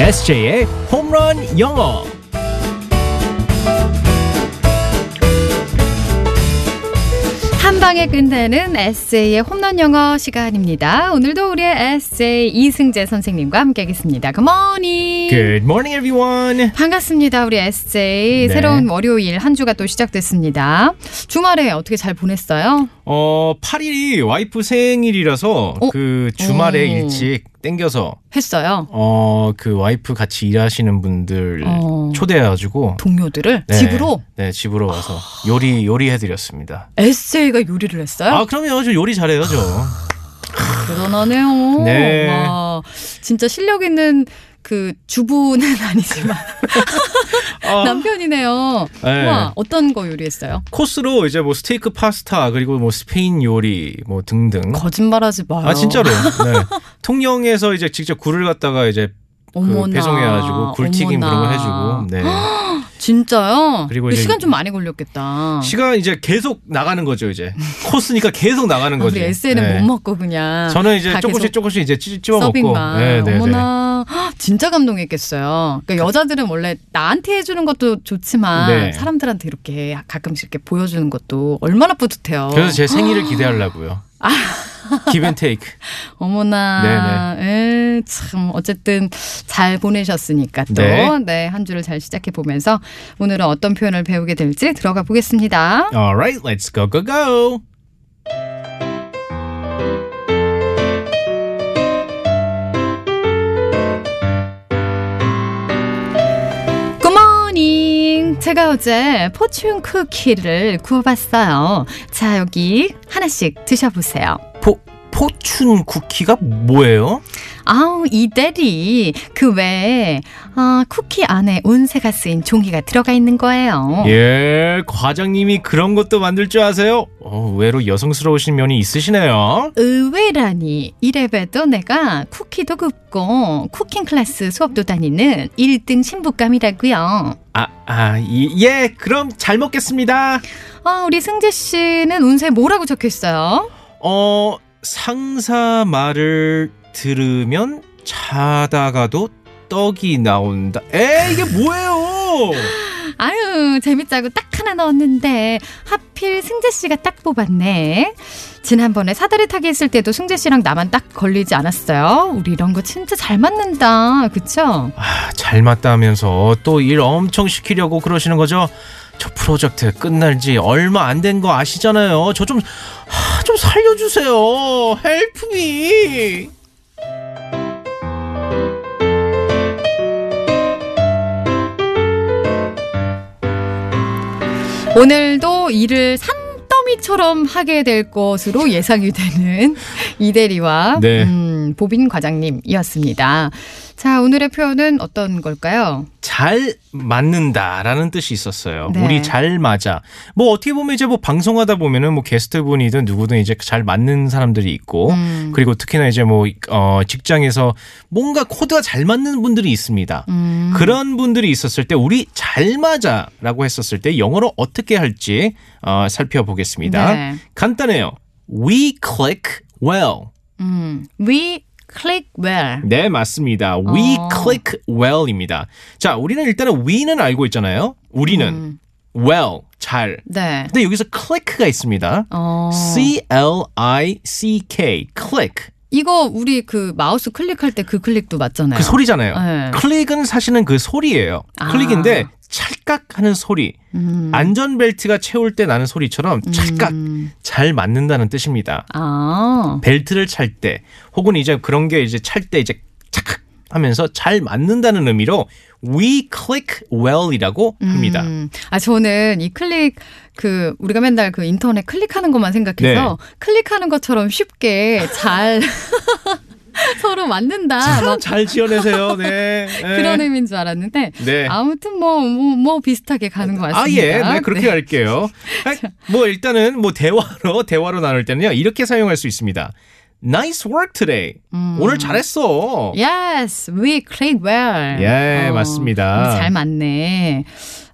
SJ의 홈런 영어. 한 방에 끝내는 에세이의 홈런 영어 시간입니다. 오늘도 우리의 에세이 이승재 선생님과 함께하겠습니다. 굿모닝. Good morning, everyone. 반갑습니다. 우리 에세이 네. 새로운 월요일 한 주가 또 시작됐습니다. 주말에 어떻게 잘 보냈어요? 어, 8일이 와이프 생일이라서 어? 그 주말에 오. 일찍 땡겨서 했어요. 어, 그 와이프 같이 일하시는 분들 어. 초대해가지고 동료들을 네, 집으로 네, 집으로 와서 요리 요리해 드렸습니다. 에세이가 요리를 했어요. 아, 그럼요. 저 요리 잘해요, 저. 대단하네요. 네. 와, 진짜 실력 있는 그 주부는 아니지만 아, 남편이네요. 네. 와, 어떤 거 요리했어요? 코스로 이제 뭐 스테이크 파스타 그리고 뭐 스페인 요리 뭐 등등. 거짓말하지 마요. 아 진짜로. 네. 통영에서 이제 직접 굴을 갖다가 이제 그 어머나. 배송해가지고 굴튀김 그런 거. 해주고. 네. 진짜요? 그리고 시간 좀 많이 걸렸겠다. 시간 이제 계속 나가는 거죠 이제 코스니까 계속 나가는 아, 거지. 우리 에세이는 네. 못 먹고 그냥 저는 이제 다 조금씩 조금씩 이제 찌- 찝어 먹고. 서빙만. 네, 네, 네. 어머나 헉, 진짜 감동했겠어요. 그러니까 여자들은 원래 나한테 해주는 것도 좋지만 네. 사람들한테 이렇게 가끔씩 이렇게 보여주는 것도 얼마나 뿌듯해요. 그래서 제 생일을 기대하려고요. 기브 테이크. 어머나, 에, 참 어쨌든 잘 보내셨으니까 또 네. 네. 한 주를 잘 시작해 보면서 오늘은 어떤 표현을 배우게 될지 들어가 보겠습니다. Alright, let's go go go. 제가 어제 포춘 쿠키를 구워봤어요. 자 여기 하나씩 드셔보세요. 포 포춘 쿠키가 뭐예요? 아우 이 대리 그 외에 아, 쿠키 안에 운세가 쓰인 종이가 들어가 있는 거예요. 예, 과장님이 그런 것도 만들 줄 아세요? 어, 의외로 여성스러우신 면이 있으시네요. 의외라니 이래봬도 내가 쿠키도 굽고 쿠킹 클래스 수업도 다니는 1등 신부감이라고요. 아, 아, 이, 예, 그럼 잘 먹겠습니다. 아 우리 승재 씨는 운세 뭐라고 적혀 있어요? 어, 상사 말을 들으면 자다가도 떡이 나온다. 에, 이게 뭐예요? 아유 재밌자고 딱 하나 넣었는데 하필 승재 씨가 딱 뽑았네. 지난번에 사다리 타기 했을 때도 승재 씨랑 나만 딱 걸리지 않았어요. 우리 이런 거 진짜 잘 맞는다. 그쵸? 아, 잘 맞다면서 또 일 엄청 시키려고 그러시는 거죠? 저 프로젝트 끝날 지 얼마 안 된 거 아시잖아요. 저 좀, 아, 좀 살려주세요. Help me. 오늘도 일을 산더미처럼 하게 될 것으로 예상이 되는 이대리와 네. 음, 보빈 과장님이었습니다. 자, 오늘의 표현은 어떤 걸까요? 잘 맞는다라는 뜻이 있었어요. 네. 우리 잘 맞아. 뭐 어떻게 보면 이제 뭐 방송하다 보면은 뭐 게스트분이든 누구든 이제 잘 맞는 사람들이 있고 음, 그리고 특히나 이제 뭐 어, 직장에서 뭔가 코드가 잘 맞는 분들이 있습니다. 음, 그런 분들이 있었을 때 우리 잘 맞아라고 했었을 때 영어로 어떻게 할지 어, 살펴보겠습니다. 네. 간단해요. We click well. 음, we click well. 네, 맞습니다. We 어. click well입니다. 자, 우리는 일단은 we는 알고 있잖아요. 우리는 음, well 잘. 네. 근데 여기서 click가 있습니다. 어, C L I C K click. 이거 우리 그 마우스 클릭할 때 그 클릭도 맞잖아요. 그 소리잖아요. 네. 클릭은 사실은 그 소리예요. 아. 클릭인데 찰깍하는 소리. 음, 안전벨트가 채울 때 나는 소리처럼 찰깍 음, 잘 맞는다는 뜻입니다. 아, 벨트를 찰 때 혹은 이제 그런 게 이제 찰 때 이제 착 하면서 잘 맞는다는 의미로 we click well이라고 합니다. 음. 아 저는 이 클릭 그 우리가 맨날 그 인터넷 클릭하는 것만 생각해서 네. 클릭하는 것처럼 쉽게 잘 서로 맞는다. 잘 지어내세요. 네. 네. 그런 의미인 줄 알았는데 네. 아무튼 뭐뭐뭐 비슷하게 가는 것 같습니다. 아, 예. 네, 그렇게 갈게요. 아, 뭐, 일단은, 뭐, 대화로, 대화로 나눌 때는요, 이렇게 사용할 수 있습니다. Nice work today. 음. 오늘 잘했어. Yes, we click well. 예, 어, 맞습니다. 잘 맞네.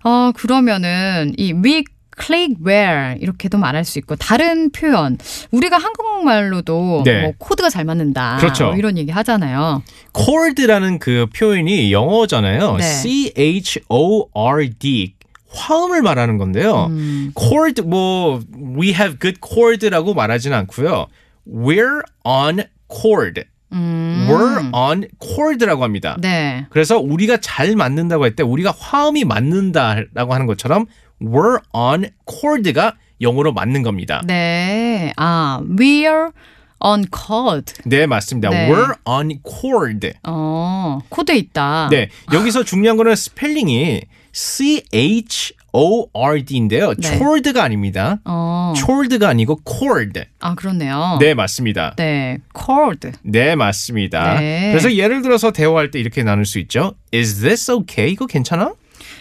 어, 그러면은 이 we click where 이렇게도 말할 수 있고 다른 표현 우리가 한국말로도 네. 뭐 코드가 잘 맞는다 그렇죠. 뭐 이런 얘기 하잖아요. chord라는 그 표현이 영어잖아요. 네. C H O R D 화음을 말하는 건데요. 음. chord 뭐 we have good chord라고 말하지는 않고요. We're on chord. 음. We're on chord라고 합니다. 네. 그래서 우리가 잘 맞는다고 할 때 우리가 화음이 맞는다라고 하는 것처럼 we're on chord가 영어로 맞는 겁니다. 네. 아, we're on chord. 네, 맞습니다. 네. we're on chord. 어, 코드 있다. 네, 여기서 중요한 거는 스펠링이 C H O R D인데요. 네. chord가 아닙니다. 어. chord가 아니고 chord. 아, 그렇네요. 네, 맞습니다. 네. chord. 네, 맞습니다. 네. 그래서 예를 들어서 대화할 때 이렇게 나눌 수 있죠. Is this okay? 이거 괜찮아?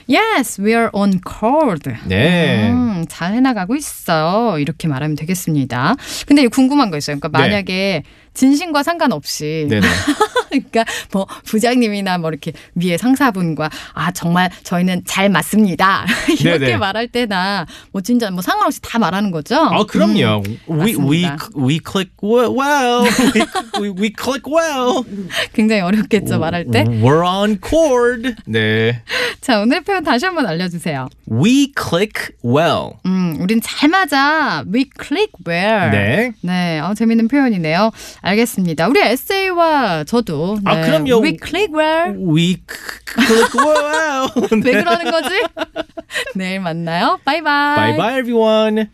Yes, we are on chord. 네. 음, 잘 해나가고 있어요. 이렇게 말하면 되겠습니다. 근데 궁금한 거 있어요. 그러니까 네. 만약에 진심과 상관없이. 그러니까 뭐 부장님이나 뭐 이렇게 위에 상사분과 아 정말 저희는 잘 맞습니다 이렇게 네네. 말할 때나 뭐 진짜 뭐 상관없이 다 말하는 거죠. 아, 그럼요. we we 맞습니다. we click well. we, we, we click well. 굉장히 어렵겠죠 말할 때. We're on chord. 네. 자 오늘 표현 다시 한번 알려주세요. We click well. 음, 우린 잘 맞아. We click well. 네. 네, 어, 재밌는 표현이네요. 알겠습니다. 우리 에세이와 저도 아, 네, 그럼요. We click well. We click well. 왜 그러는 거지? 내일 만나요. 바이바이. Bye bye everyone.